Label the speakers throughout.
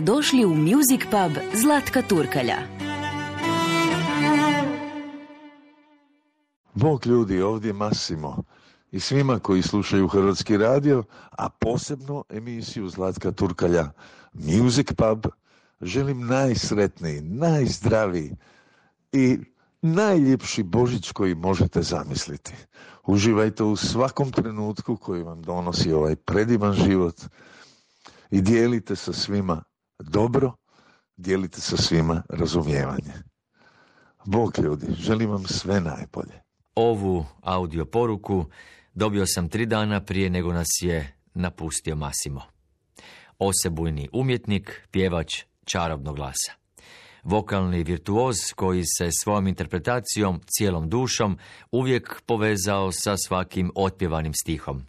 Speaker 1: Dobrodošli u Music Pub Zlatka Turkalja.
Speaker 2: Bog ljudi, ovdje Masimo i svima koji slušaju Hrvatski radio, a posebno emisiju Zlatka Turkalja Music Pub, želim najsretniji, najzdraviji i najljepši Božić koji možete zamisliti. Uživajte u svakom trenutku koji vam donosi ovaj predivan život i dijelite sa svima dobro, dijelite sa svima razumijevanje. Bog ljudi, želim vam sve najbolje.
Speaker 3: Ovu audio poruku dobio sam tri dana prije nego nas je napustio Masimo. Osebujni umjetnik, pjevač čarobnog glasa. Vokalni virtuoz koji se svojom interpretacijom, cijelom dušom, uvijek povezao sa svakim otpjevanim stihom.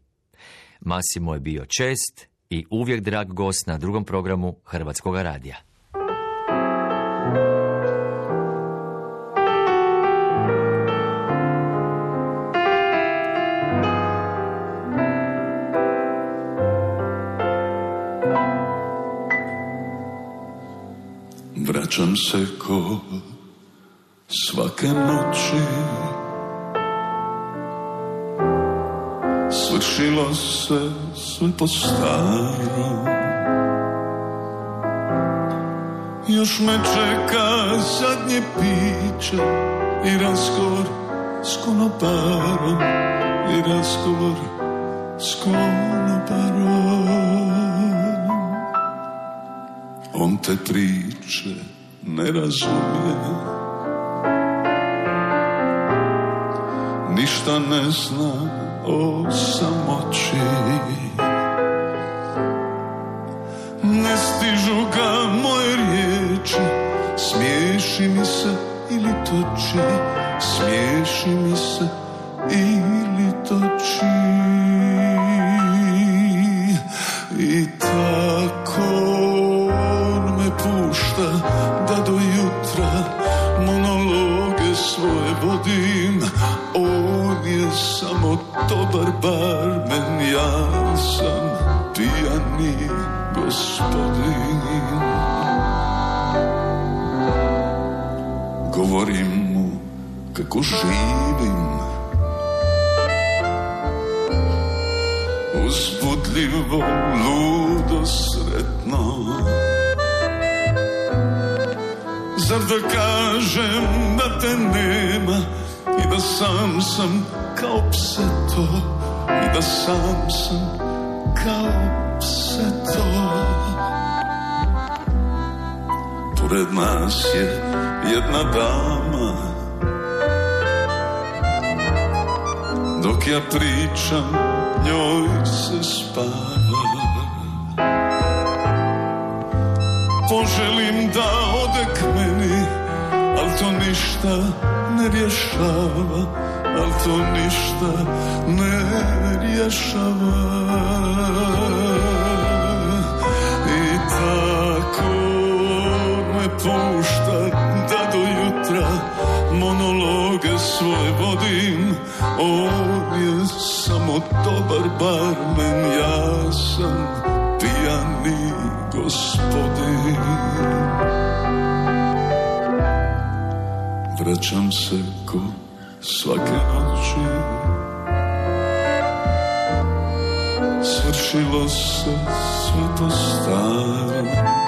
Speaker 3: Masimo je bio čest i uvijek drag gost na drugom programu Hrvatskog radija.
Speaker 4: Vraćam se ko svake noći Svršilo se sve po starom. Još me čeka zadnje piće I razgovor s konoparom. I razgovor s konoparom. On te priče ne razumije. Ništa ne zna Oh, o samoći gospodin. Govorim mu kako živim. Uzbudljivo, ludo, sretno. Zar da kažem da te nema I da sam sam kao pseto I da sam sam kao pseto Pored nas je jedna dama. Dok ja pričam, njoj se spava. Poželim da ode k meni Al to ništa ne rješava Al to ništa ne rješava. I tako pušta da do jutra monologe svoje vodim. On je samo dobar barmen, ja sam pijani gospodin. Vraćam se ko svake noći. Svršilo se sve po starom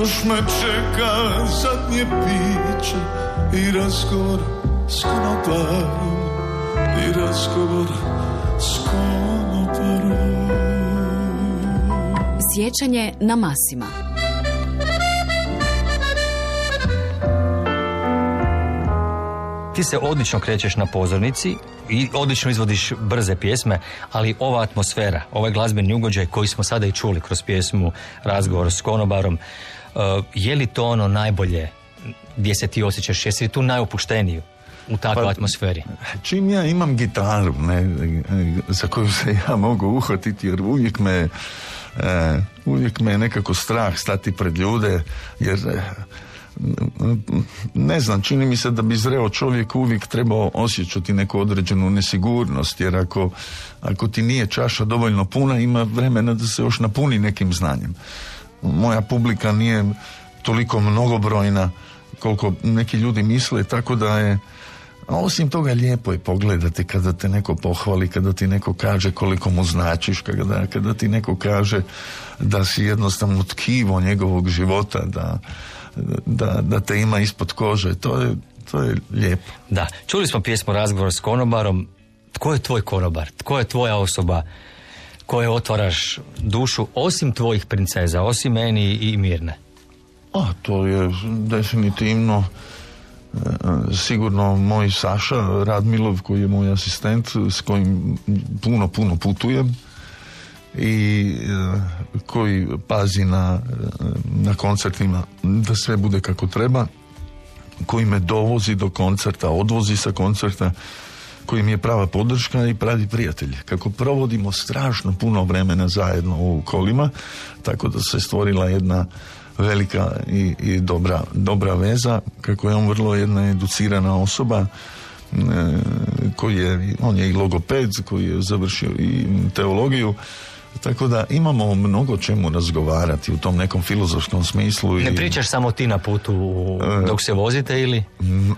Speaker 4: Još me čeka zadnje piće I razgovor s konoparom I razgovor s konoparom
Speaker 1: Sjećanje na Masima.
Speaker 5: Ti se odlično krećeš na pozornici i odlično izvodiš brze pjesme, ali ova atmosfera, ovaj glazbeni ugođaj koji smo sada i čuli kroz pjesmu Razgovor s konobarom, je li to ono najbolje gdje se ti osjećaš? Jesi li tu najopušteniji u takvoj
Speaker 2: Pa,
Speaker 5: atmosferi?
Speaker 2: Čim ja imam gitaru, ne, za koju se ja mogu uhvatiti, jer uvijek me, e, uvijek me je nekako strah stati pred ljude, jer e, ne znam, čini mi se da bi zreo čovjek uvijek trebao osjećati neku određenu nesigurnost, jer ako, ako ti nije čaša dovoljno puna, ima vremena da se još napuni nekim znanjem. Moja publika nije toliko mnogobrojna koliko neki ljudi misle, tako da je a osim toga lijepo je pogledati kada te neko pohvali, kada ti neko kaže koliko mu značiš, kada, kada ti neko kaže da si jednostavno tkivo njegovog života, da, da, da te ima ispod kože. To je, to je lijepo.
Speaker 5: Da, čuli smo pjesmu Razgovor s konobarom. Tko je tvoj konobar? Tko je tvoja osoba koje otvaraš dušu osim tvojih princeza, osim meni i Mirne?
Speaker 2: A, to je definitivno e, sigurno moj Saša Radmilov koji je moj asistent s kojim puno, puno putujem i e, koji pazi na, na koncertima da sve bude kako treba koji me dovozi do koncerta odvozi sa koncerta koji mi je prava podrška i pravi prijatelj. Kako provodimo strašno puno vremena zajedno u kolima, tako da se stvorila jedna velika i, i dobra, dobra veza, kako je on vrlo jedna educirana osoba, e, koji je, on je i logoped, koji je završio i teologiju, tako da imamo mnogo čemu razgovarati u tom nekom filozofskom smislu.
Speaker 5: Ne pričaš samo ti na putu e, dok se vozite ili?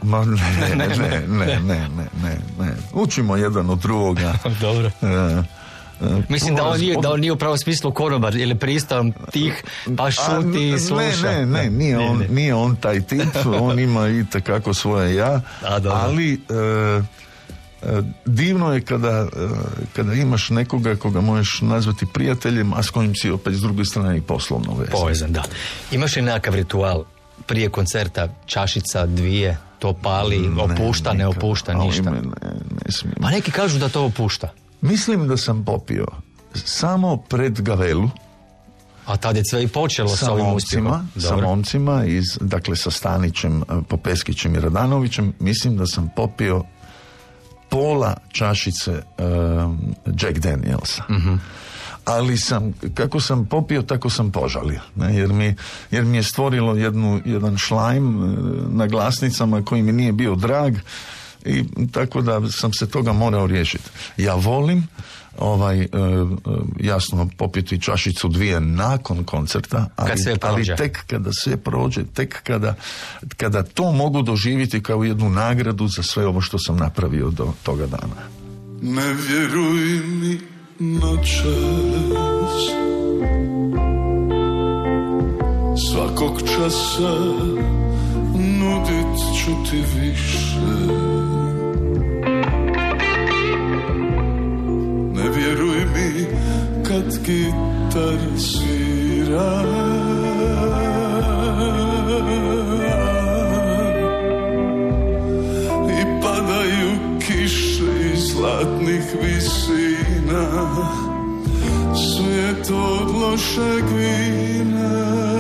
Speaker 2: Ma ne, ne, ne, ne, ne, ne, ne. Učimo jedan od drugoga.
Speaker 5: Dobro. E, Mislim da on nije, da on nije u pravom smislu konobar ili pristan tih pa šuti i sluša.
Speaker 2: Ne, ne, ne, nije, on, nije on taj tip, on ima i svoje ja, ali e, e, divno je kada, e, kada imaš nekoga koga možeš nazvati prijateljem, a s kojim si opet s druge strane i poslovno vezan.
Speaker 5: Povezan, da. Imaš li nekakav ritual prije koncerta, čašica, dvije, to pali, opušta, ne opušta, ništa? Ne, ne, Pa neki kažu da to opušta.
Speaker 2: Mislim da sam popio samo pred Gavelu.
Speaker 5: A tad je sve i počelo sa, sa ovim
Speaker 2: momcima, sa momcima, iz, dakle sa Stanićem, Popeskićem i Radanovićem, mislim da sam popio pola čašice uh, Jack Danielsa. uh Ali sam, kako sam popio, tako sam požalio. Ne? Jer, mi, jer mi je stvorilo jednu, jedan šlajm uh, na glasnicama koji mi nije bio drag i tako da sam se toga morao riješiti. Ja volim ovaj e, e, jasno popiti čašicu dvije nakon koncerta, ali, ali tek kada sve prođe, tek kada, kada to mogu doživjeti kao jednu nagradu za sve ovo što sam napravio do toga dana.
Speaker 4: Ne vjeruj mi noćas. Svakog časa nudit ću ti više vjeruj mi kad gitar svira. I padaju kiše iz zlatnih visina. Svijet od lošeg vina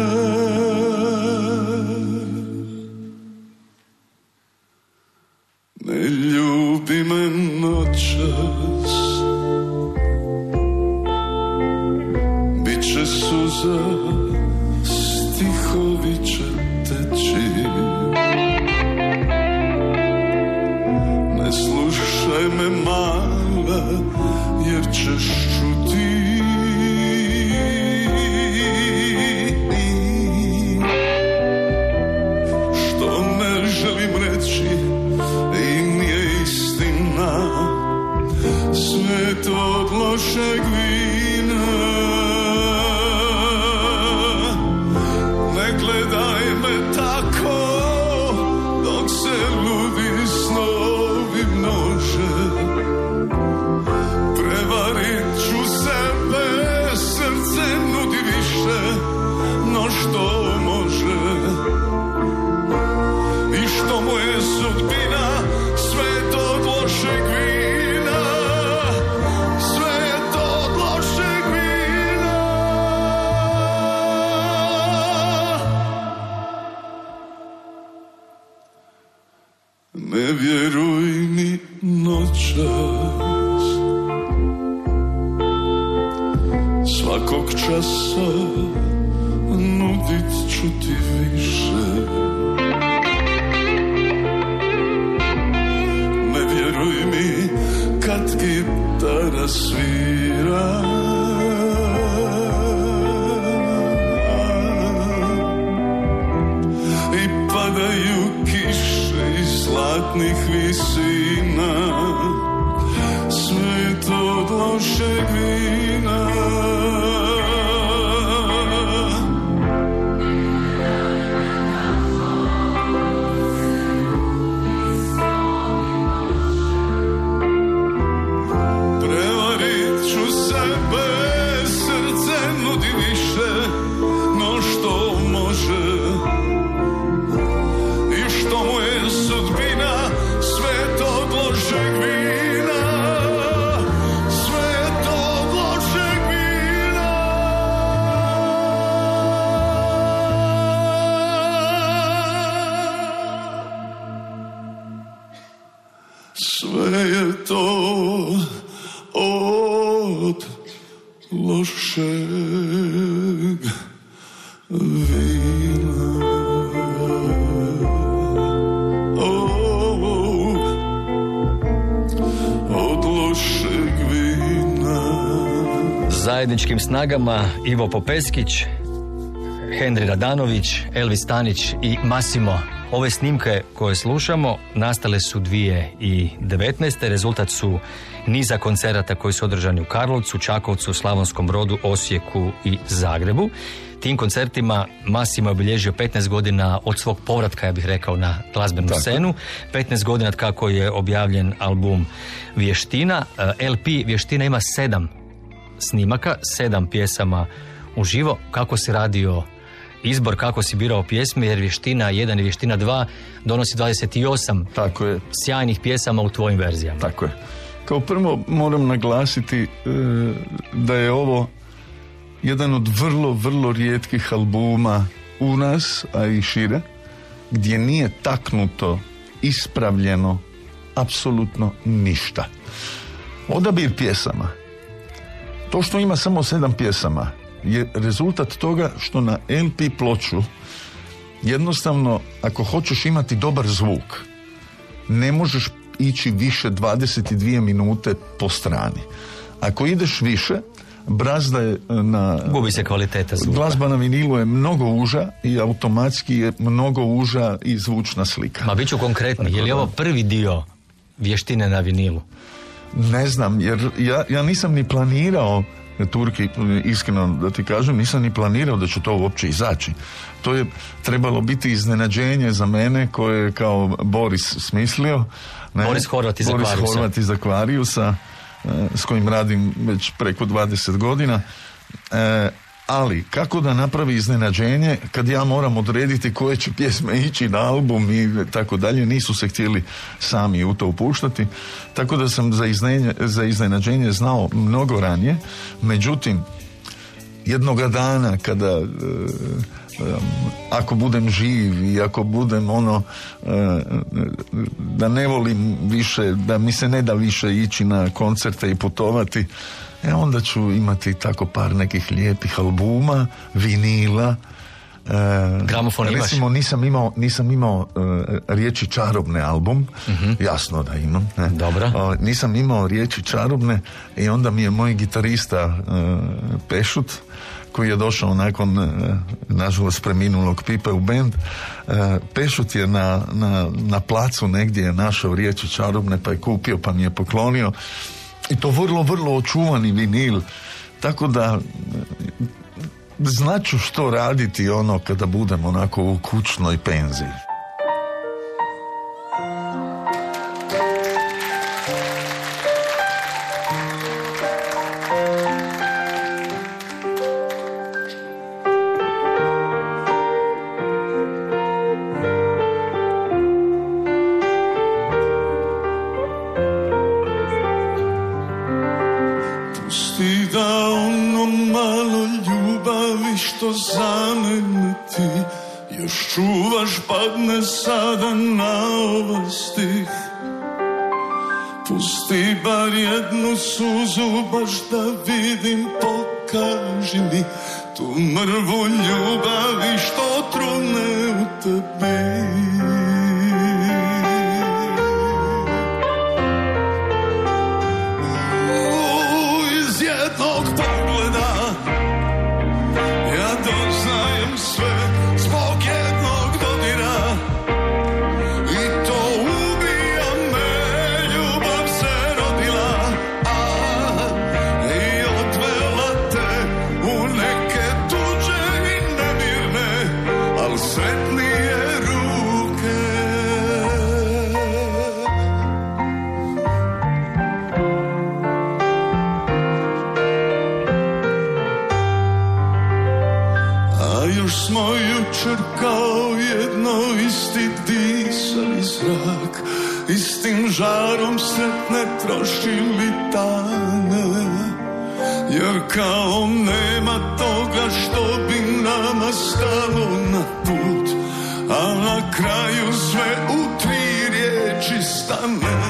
Speaker 5: zajedničkim snagama Ivo Popeskić, Henry Radanović, Elvis Stanić i Massimo. Ove snimke koje slušamo nastale su 2019. Rezultat su niza koncerata koji su održani u Karlovcu, Čakovcu, Slavonskom Brodu, Osijeku i Zagrebu. Tim koncertima Massimo je obilježio 15 godina od svog povratka, ja bih rekao, na glazbenu scenu. 15 godina kako je objavljen album Vještina. E, LP Vještina ima sedam snimaka, sedam pjesama uživo. Kako se radio izbor, kako si birao pjesme, jer vještina 1 i vještina 2 donosi 28
Speaker 2: Tako je.
Speaker 5: sjajnih pjesama u tvojim verzijama.
Speaker 2: Tako je. Kao prvo moram naglasiti e, da je ovo jedan od vrlo, vrlo rijetkih albuma u nas, a i šire, gdje nije taknuto, ispravljeno, apsolutno ništa. Odabir pjesama to što ima samo sedam pjesama je rezultat toga što na LP ploču jednostavno ako hoćeš imati dobar zvuk ne možeš ići više 22 minute po strani. Ako ideš više, brazda je e, na...
Speaker 5: Gubi se kvaliteta zvuka.
Speaker 2: Glazba na vinilu je mnogo uža i automatski je mnogo uža i zvučna slika.
Speaker 5: Ma bit ću konkretni, je li ovo prvi dio vještine na vinilu?
Speaker 2: Ne znam, jer ja, ja nisam ni planirao Turki, iskreno da ti kažem, nisam ni planirao da će to uopće izaći. To je trebalo biti iznenađenje za mene koje je kao Boris smislio.
Speaker 5: Ne? Boris Horvat iz
Speaker 2: Boris Horvat iz Akvariusa, e, s kojim radim već preko 20 godina. E, ali kako da napravi iznenađenje kad ja moram odrediti koje će pjesme ići na album i tako dalje, nisu se htjeli sami u to upuštati, tako da sam za, za iznenađenje znao mnogo ranije, međutim jednoga dana kada e, e, ako budem živ i ako budem ono e, da ne volim više, da mi se ne da više ići na koncerte i putovati E onda ću imati tako par nekih lijepih albuma, vinila,
Speaker 5: E, Gramofon
Speaker 2: recimo nisam imao, nisam imao e, riječi čarobne album uh jasno da imam
Speaker 5: ne? Dobro.
Speaker 2: nisam imao riječi čarobne i onda mi je moj gitarista e, Pešut koji je došao nakon e, nažalost preminulog Pipe u band Pešut je na, na, na placu negdje je našao riječi čarobne pa je kupio pa mi je poklonio i to vrlo, vrlo očuvani vinil. Tako da znaću što raditi ono kada budem onako u kućnoj penziji.
Speaker 4: ono malo ljubavi što zameni ti Još čuvaš padne sada na ova stih Pusti bar jednu suzu baš da vidim pokaži mi Tu mrvu ljubavi što trune u tebi. Sretne trošili dane Jer kao nema toga što bi nama stalo na put A na kraju sve u tri riječi
Speaker 6: stane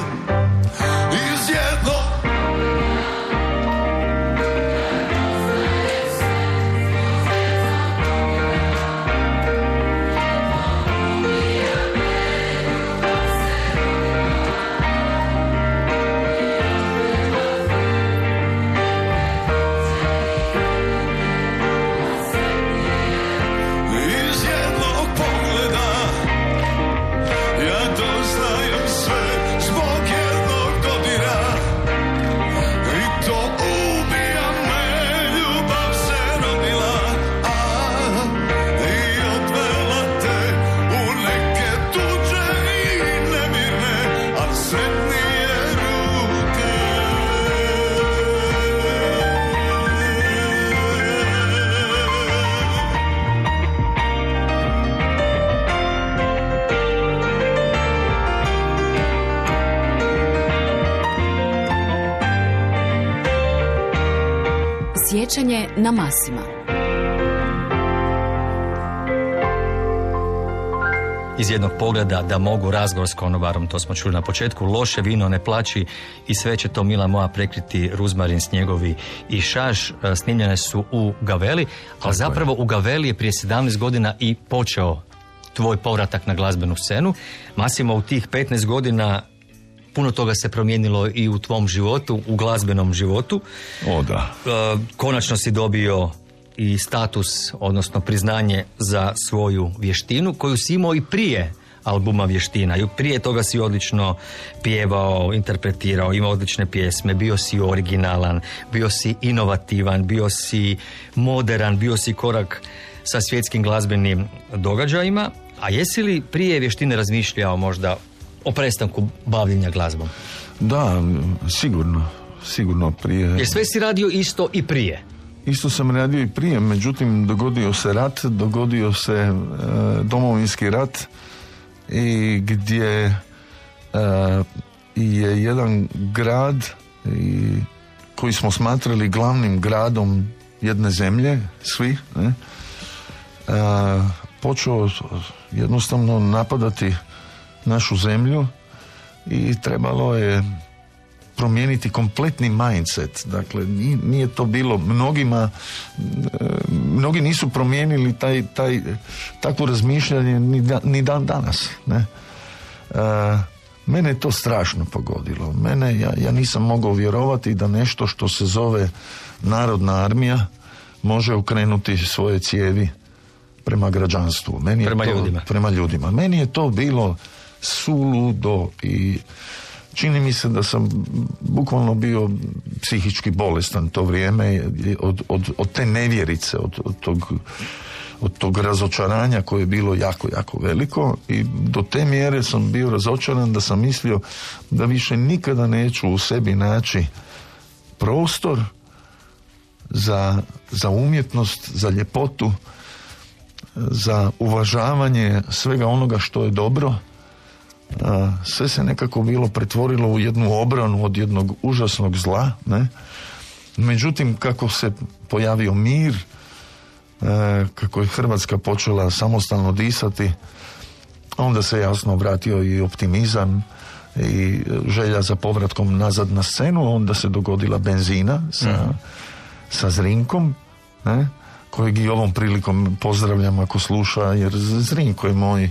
Speaker 6: na Masima.
Speaker 5: iz jednog pogleda da mogu razgovor s konobarom, to smo čuli na početku, loše vino ne plaći i sve će to mila moja prekriti ruzmarin, snjegovi i šaš, E, snimljene su u Gaveli, ali zapravo u Gaveli je prije 17 godina i počeo tvoj povratak na glazbenu scenu. Masimo u tih 15 godina puno toga se promijenilo i u tvom životu, u glazbenom životu.
Speaker 2: O da.
Speaker 5: E, konačno si dobio i status, odnosno priznanje za svoju vještinu koju si imao i prije albuma Vještina. I prije toga si odlično pjevao, interpretirao, imao odlične pjesme, bio si originalan, bio si inovativan, bio si moderan, bio si korak sa svjetskim glazbenim događajima. A jesi li prije Vještine razmišljao možda o prestanku bavljenja glazbom?
Speaker 2: Da, sigurno. Sigurno prije.
Speaker 5: Jer sve si radio isto i prije.
Speaker 2: Isto sam radio i prije, međutim dogodio se rat, dogodio se e, domovinski rat i gdje e, je jedan grad i, koji smo smatrali glavnim gradom jedne zemlje, svi, ne, e, počeo jednostavno napadati našu zemlju i trebalo je promijeniti kompletni mindset. Dakle, nije, to bilo mnogima, e, mnogi nisu promijenili taj, taj, takvo razmišljanje ni, da- ni dan danas. Ne? E, mene je to strašno pogodilo. Mene, ja, ja nisam mogao vjerovati da nešto što se zove narodna armija može okrenuti svoje cijevi prema građanstvu. Meni je
Speaker 5: Prema
Speaker 2: to-
Speaker 5: ljudima.
Speaker 2: Prema ljudima. Meni je to bilo suludo i čini mi se da sam bukvalno bio psihički bolestan to vrijeme od, od, od te nevjerice, od, od tog od tog razočaranja koje je bilo jako, jako veliko i do te mjere sam bio razočaran da sam mislio da više nikada neću u sebi naći prostor za, za umjetnost, za ljepotu, za uvažavanje svega onoga što je dobro. Sve se nekako bilo pretvorilo u jednu obranu od jednog užasnog zla. Ne? Međutim, kako se pojavio mir, e, kako je Hrvatska počela samostalno disati, onda se jasno vratio i optimizam i želja za povratkom nazad na scenu, onda se dogodila benzina sa, sa Zrinkom, ne? kojeg i ovom prilikom pozdravljam ako sluša, jer Zrinko je moj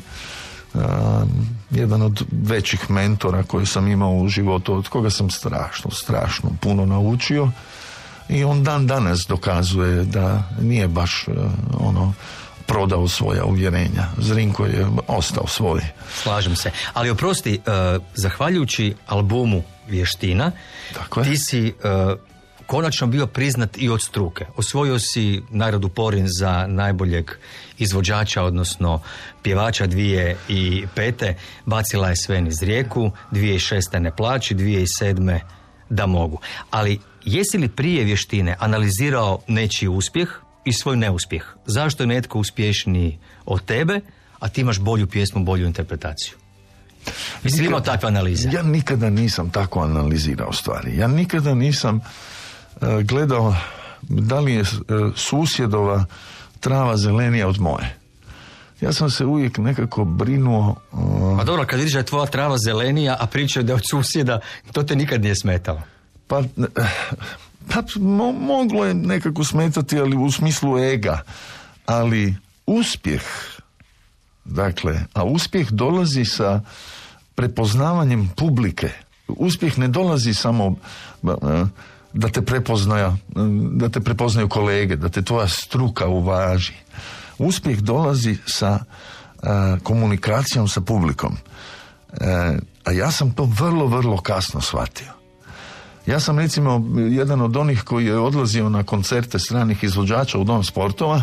Speaker 2: jedan od većih mentora koje sam imao u životu, od koga sam strašno, strašno puno naučio i on dan danas dokazuje da nije baš e, ono prodao svoja uvjerenja. Zrinko je ostao svoj.
Speaker 5: Slažem se. Ali oprosti, e, zahvaljujući albumu Vještina,
Speaker 2: Tako je.
Speaker 5: ti si e, konačno bio priznat i od struke. Osvojio si nagradu Porin za najboljeg izvođača, odnosno pjevača dvije i pete. Bacila je sve niz rijeku, dvije i šeste ne plaći, dvije i sedme da mogu. Ali jesi li prije vještine analizirao nečiji uspjeh i svoj neuspjeh? Zašto je netko uspješniji od tebe, a ti imaš bolju pjesmu, bolju interpretaciju. Jesi imao takve analize?
Speaker 2: Ja nikada nisam tako analizirao stvari. Ja nikada nisam gledao da li je e, susjedova trava zelenija od moje. Ja sam se uvijek nekako brinuo...
Speaker 5: Uh, a dobro, kad vidiš da je tvoja trava zelenija, a pričaju da je od susjeda, to te nikad nije smetalo.
Speaker 2: Pa, pa moglo je nekako smetati, ali u smislu ega. Ali uspjeh, dakle, a uspjeh dolazi sa prepoznavanjem publike. Uspjeh ne dolazi samo eh, da te prepoznaju, da te prepoznaju kolege, da te tvoja struka uvaži. Uspjeh dolazi sa eh, komunikacijom sa publikom. a ja sam to vrlo, vrlo kasno shvatio. Ja sam recimo jedan od onih koji je odlazio na koncerte stranih izvođača u Dom sportova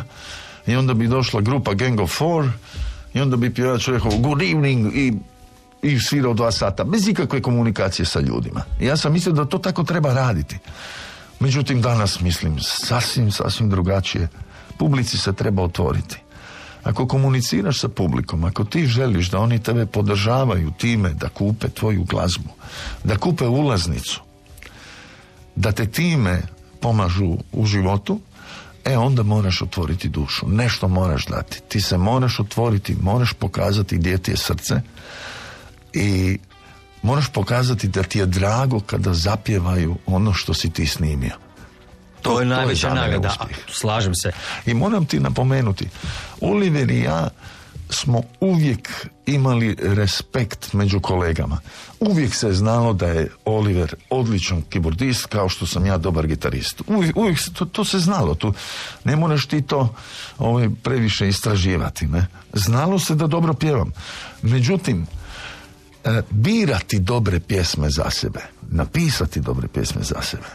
Speaker 2: i onda bi došla grupa Gang of Four i onda bi pjevač rekao good evening i, i svirao dva sata bez ikakve komunikacije sa ljudima. ja sam mislio da to tako treba raditi. Međutim, danas mislim sasvim, sasvim drugačije. Publici se treba otvoriti. Ako komuniciraš sa publikom, ako ti želiš da oni tebe podržavaju time da kupe tvoju glazbu, da kupe ulaznicu, da te time pomažu u životu, e onda moraš otvoriti dušu. Nešto moraš dati. Ti se moraš otvoriti, moraš pokazati gdje ti je srce i moraš pokazati da ti je drago kada zapjevaju ono što si ti snimio.
Speaker 5: To, je najveća nagrada. Slažem se.
Speaker 2: I moram ti napomenuti, Oliver i ja smo uvijek imali respekt među kolegama. Uvijek se znalo da je Oliver odličan kibordist kao što sam ja dobar gitarist. Uvijek, uvijek to, to, se znalo. Tu ne moraš ti to ovaj, previše istraživati. Ne? Znalo se da dobro pjevam. Međutim, birati dobre pjesme za sebe, napisati dobre pjesme za sebe,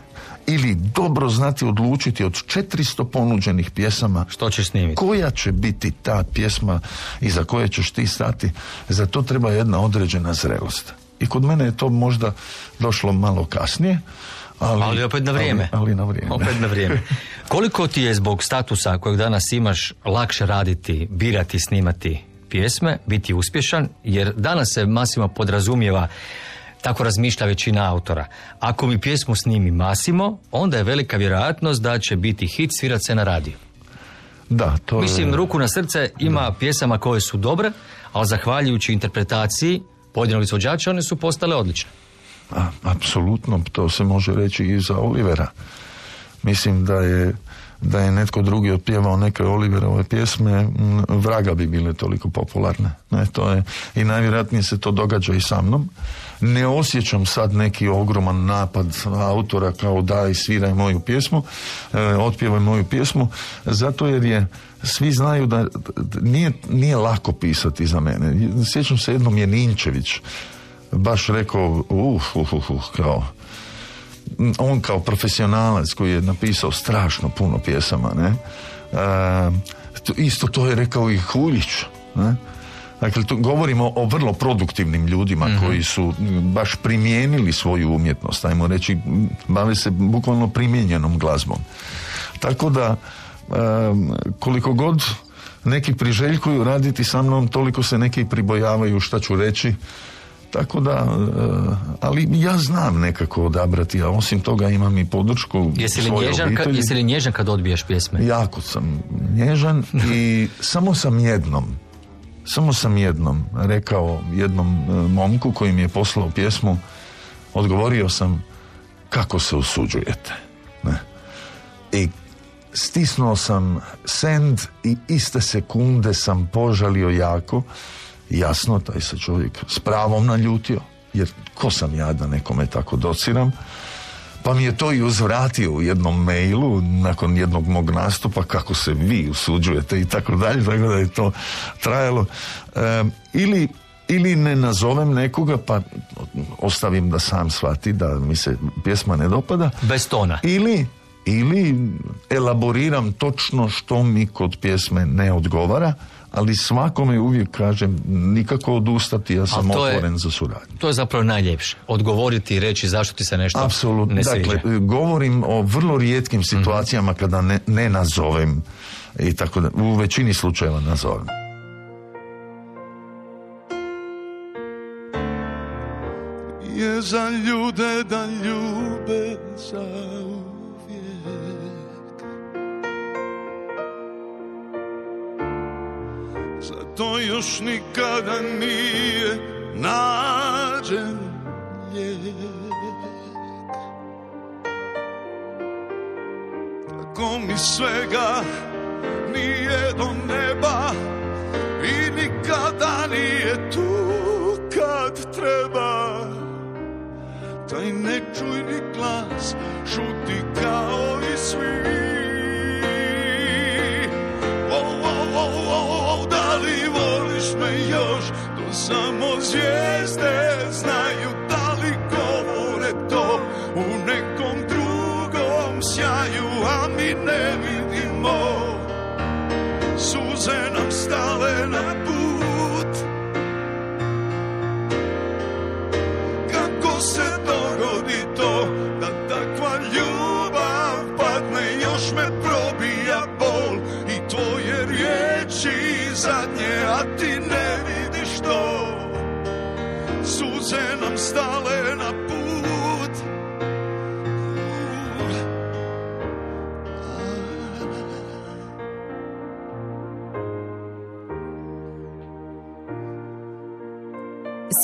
Speaker 2: ili dobro znati odlučiti od 400 ponuđenih pjesama
Speaker 5: što ćeš snimiti
Speaker 2: koja će biti ta pjesma i za koje ćeš ti stati za to treba jedna određena zrelost i kod mene je to možda došlo malo kasnije ali,
Speaker 5: ali opet na vrijeme.
Speaker 2: Ali, na vrijeme.
Speaker 5: Opet na vrijeme. Koliko ti je zbog statusa kojeg danas imaš lakše raditi, birati, snimati pjesme, biti uspješan, jer danas se masima podrazumijeva tako razmišlja većina autora. Ako mi pjesmu snimi Masimo, onda je velika vjerojatnost da će biti hit svirat se na radiju.
Speaker 2: Da, to
Speaker 5: Mislim, ruku na srce ima pjesama koje su dobre, ali zahvaljujući interpretaciji pojedinog izvođača one su postale odlične.
Speaker 2: A, apsolutno, to se može reći i za Olivera. Mislim da je da je netko drugi otpjevao neke Oliverove pjesme, vraga bi bile toliko popularne. Ne, to je, I najvjerojatnije se to događa i sa mnom. Ne osjećam sad neki ogroman napad autora kao daj sviraj moju pjesmu, e, otpjevaj moju pjesmu, zato jer je svi znaju da nije, nije lako pisati za mene. Sjećam se jednom je Ninčević baš rekao uh, uh, uh, uh kao on kao profesionalac koji je napisao strašno puno pjesama, ne? E, isto to je rekao i Huljić, ne? Dakle, tu govorimo o vrlo produktivnim ljudima mhm. koji su baš primijenili svoju umjetnost, ajmo reći, bave se bukvalno primijenjenom glazbom. Tako da, koliko god neki priželjkuju raditi sa mnom, toliko se neki pribojavaju šta ću reći, tako da, e, ali ja znam nekako odabrati, a osim toga imam i podršku
Speaker 5: jesi li, nježan, kad, jesi li nježan kad odbijaš pjesme?
Speaker 2: Jako sam nježan i samo sam jednom, samo sam jednom rekao jednom e, momku koji mi je poslao pjesmu, odgovorio sam kako se usuđujete. Ne? I stisnuo sam send i iste sekunde sam požalio jako Jasno, taj se čovjek s pravom naljutio, jer ko sam ja da nekome tako dociram, pa mi je to i uzvratio u jednom mailu nakon jednog mog nastupa kako se vi usuđujete i tako dalje, tako da je to trajalo. ili, ili ne nazovem nekoga pa ostavim da sam shvati da mi se pjesma ne dopada.
Speaker 5: Bez tona.
Speaker 2: Ili ili elaboriram točno što mi kod pjesme ne odgovara ali svakome uvijek kažem nikako odustati, ja sam otvoren za suradnju.
Speaker 5: To je zapravo najljepše. Odgovoriti i reći zašto ti se nešto
Speaker 2: Apsolutno.
Speaker 5: ne
Speaker 2: Dakle, govorim o vrlo rijetkim mhm. situacijama mm-hmm. kada ne, ne nazovem i tako da, u većini slučajeva nazovem.
Speaker 4: Je za ljude da ljube za Zato još nikada nije nađen lijek. Tako mi svega nije do neba i nikada nije tu kad treba taj nečujni glas šuti kao i svi voliš me još to samo zvijezde znaju da li govore to. U nekom drugom sjaju a mi ne vidimo. Suze nam stale na put. Kako se dogodi to da takva ljubav padne Još me probija bol. I tvoje riječi zadnje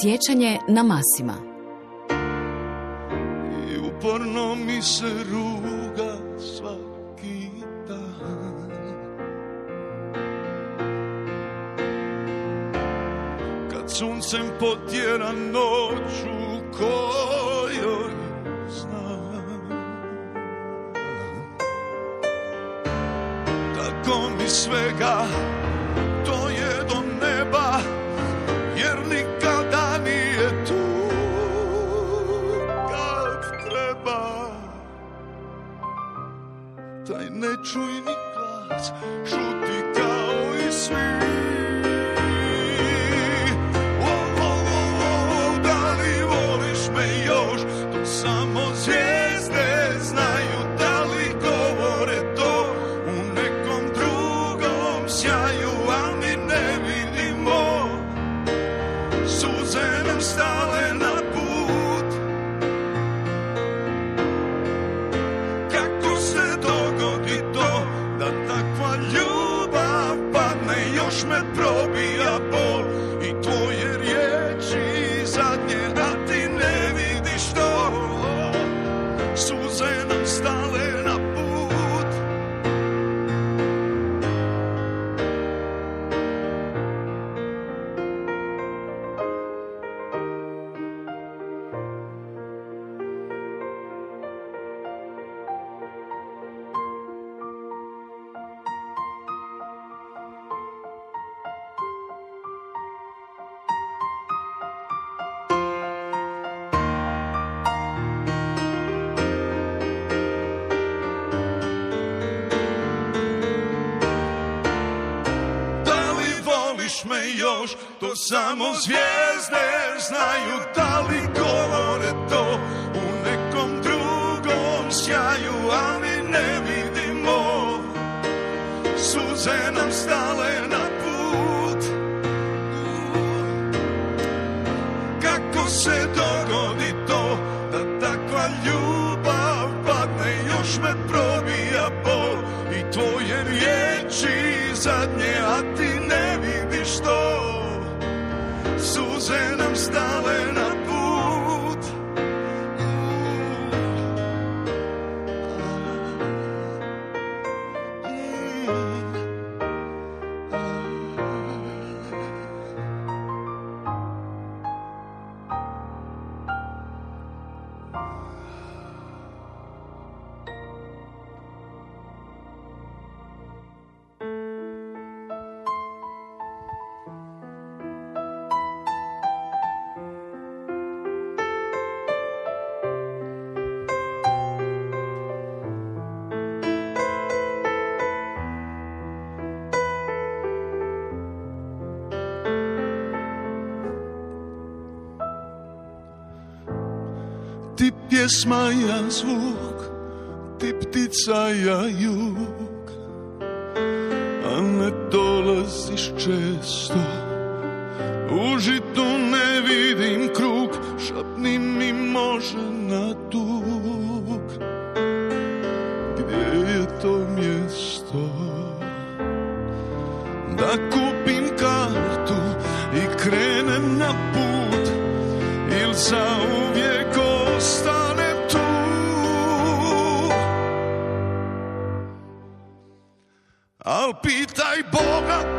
Speaker 6: Sjećanje na Masima.
Speaker 4: I uporno mi se ruga svaki dan Kad suncem potjera noć u kojoj znam Tako mi svega taj nečujni samo zvijezde znaju Suze nam stale Ti pjesma, ja zvuk, ti ptica, ja jug. A ne dolaziš često U žitu ne vidim krug Šapni može na dug. Gdje je to mjesto? Da kupim kartu i krenem na put Il za pitaj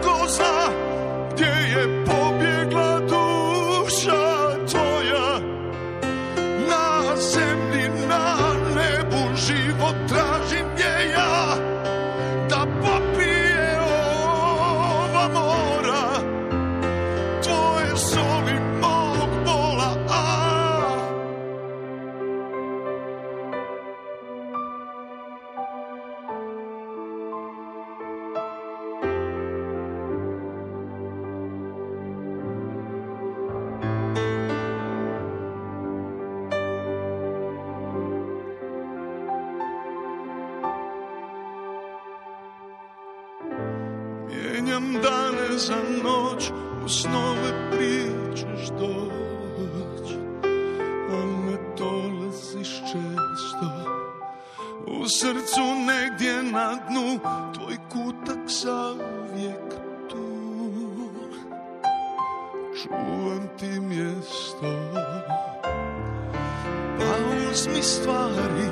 Speaker 4: Dane za noć, u snove pričaš doć, a ne dolaziš često. U srcu negdje na dnu, tvoj kutak zauvijek tu. Čuvam ti mjesto, pa uzmi stvari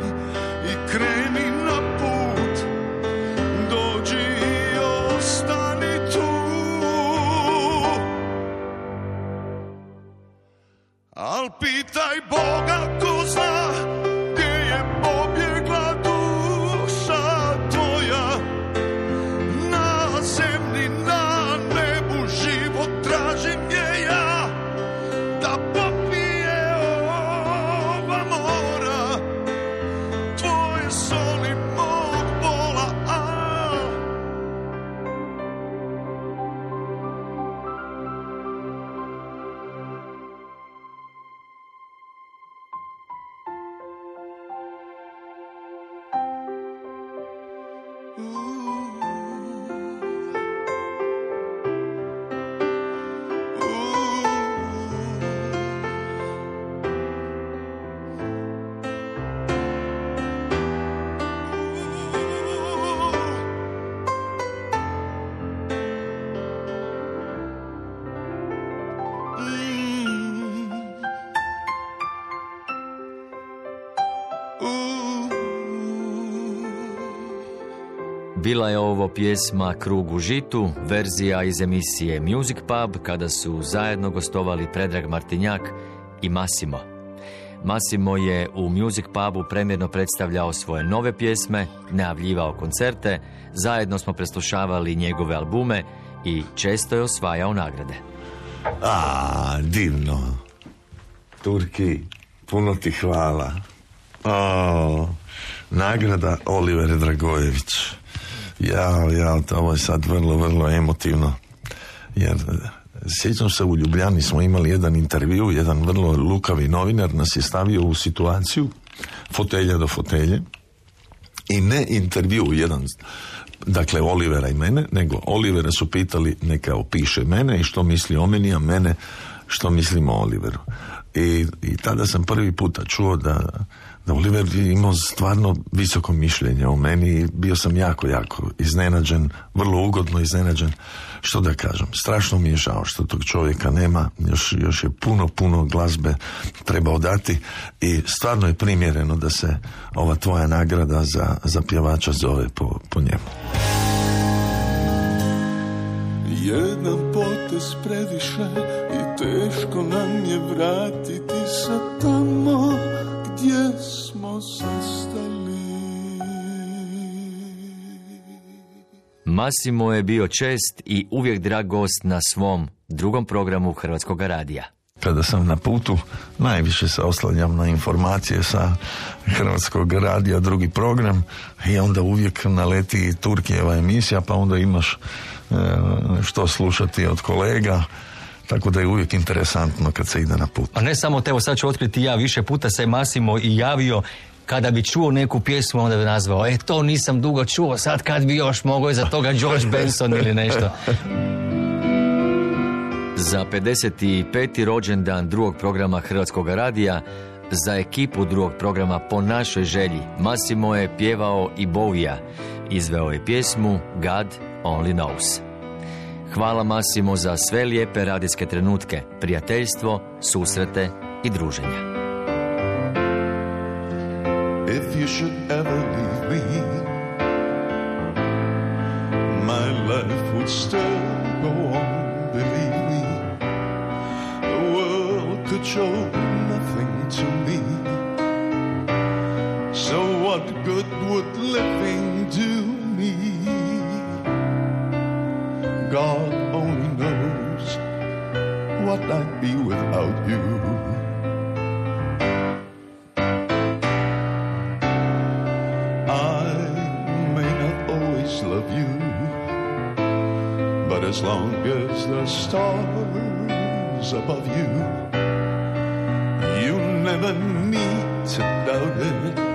Speaker 4: i kreni na pitaj Boga
Speaker 3: Bila je ovo pjesma Krug u žitu, verzija iz emisije Music Pub, kada su zajedno gostovali Predrag Martinjak i Massimo. Massimo je u Music Pubu premjerno predstavljao svoje nove pjesme, najavljivao koncerte, zajedno smo preslušavali njegove albume i često je osvajao nagrade.
Speaker 2: A, divno. Turki, puno ti hvala. O, nagrada Oliver Dragojević. Ja, ja, ovo je sad vrlo, vrlo emotivno. Jer e, sjećam se u Ljubljani smo imali jedan intervju, jedan vrlo lukavi novinar nas je stavio u situaciju fotelja do fotelje i ne intervju jedan dakle Olivera i mene, nego Olivera su pitali neka opiše mene i što misli o meni, a mene što mislim o Oliveru. I, i tada sam prvi puta čuo da, da Oliver je imao stvarno visoko mišljenje o meni i bio sam jako, jako iznenađen, vrlo ugodno iznenađen. Što da kažem, strašno mi je žao što tog čovjeka nema, još, još je puno, puno glazbe treba dati i stvarno je primjereno da se ova tvoja nagrada za, za pjevača zove po, po njemu.
Speaker 4: Jedan potez previše i teško nam je vratiti se tamo gdje smo zastali.
Speaker 3: Massimo je bio čest i uvijek drag gost na svom drugom programu Hrvatskog radija.
Speaker 2: Kada sam na putu, najviše se oslanjam na informacije sa Hrvatskog radija, drugi program i onda uvijek naleti Turkijeva emisija, pa onda imaš e, što slušati od kolega, tako da je uvijek interesantno kad se ide na put.
Speaker 5: A ne samo te, evo sad ću otkriti ja, više puta se Masimo i javio kada bi čuo neku pjesmu, onda bi nazvao, e, to nisam dugo čuo, sad kad bi još mogao iza toga George Benson ili nešto.
Speaker 3: Za 55. rođendan drugog programa Hrvatskog radija Za ekipu drugog programa po našoj želji Massimo je pjevao i Bovija. Izveo je pjesmu God Only Knows. Hvala Massimo za sve lijepe radijske trenutke, prijateljstvo, susrete i druženja.
Speaker 4: If you should ever leave me, my life would still go on, believe me. The world could show the stars above you, you never need to doubt it.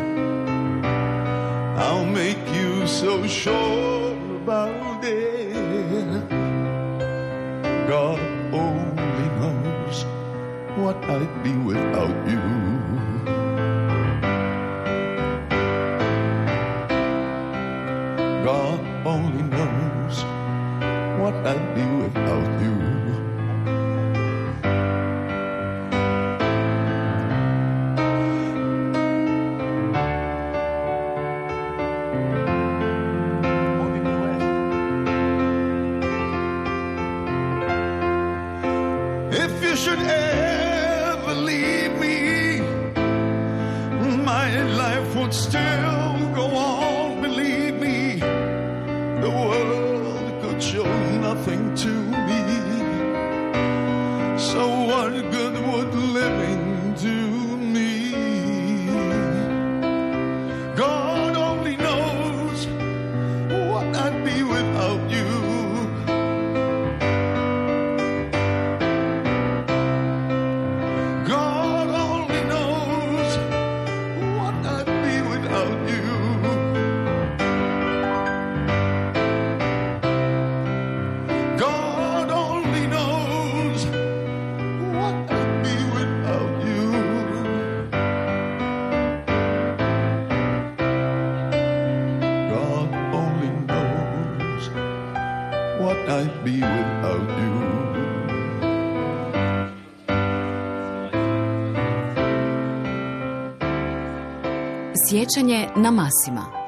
Speaker 6: Sjećanje na Masima.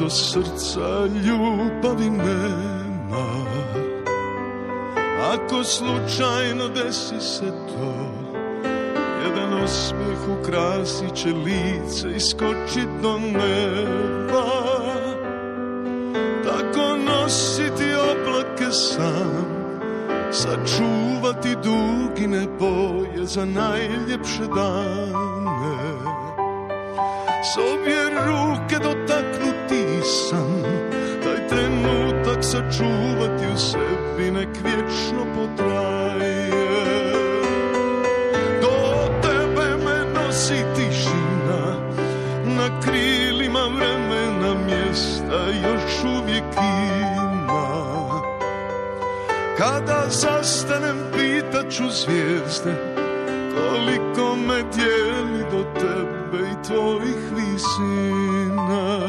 Speaker 4: Do srca Ljubavi nema Ako slučajno desi se to Jedan osmijeh ukrasit će lice i skočit do neba Tako nositi oblake sam sačuvati dugine boje za najljepše dane. S obje ruke dotaknuti sačuvati u sebi nek vječno potraje. Do tebe me nosi tišina, na krilima vremena mjesta još uvijek ima. Kada zastanem pitat ću zvijezde Koliko me dijeli do tebe i tvojih visina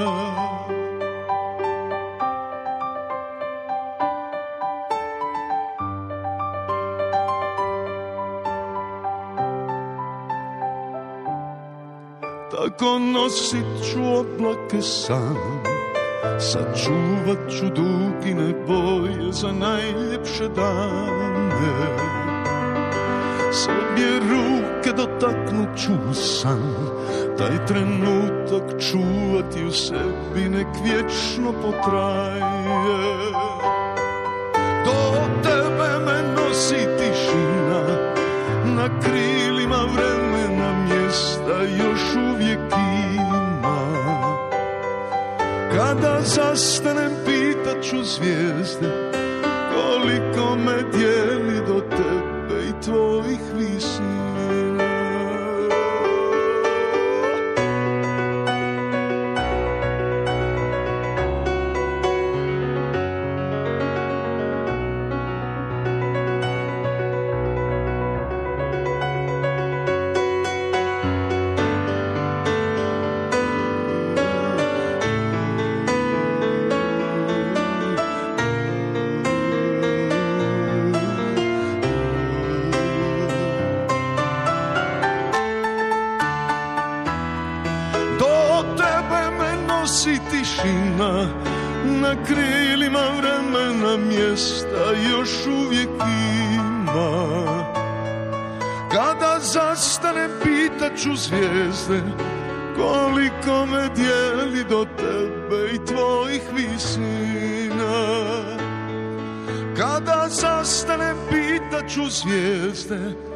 Speaker 4: Tako nosit ću oblake sam Sačuvat ću dugine boje za najljepše dane S obje ruke dotaknut ću san Taj trenutak čuvati u sebi nek vječno potraje Do Kad zastanem pitat ću zvijezde koliko me djece zvijezde Koliko me dijeli do tebe i tvojih visina. Kada zastanem pitat ću zvijezde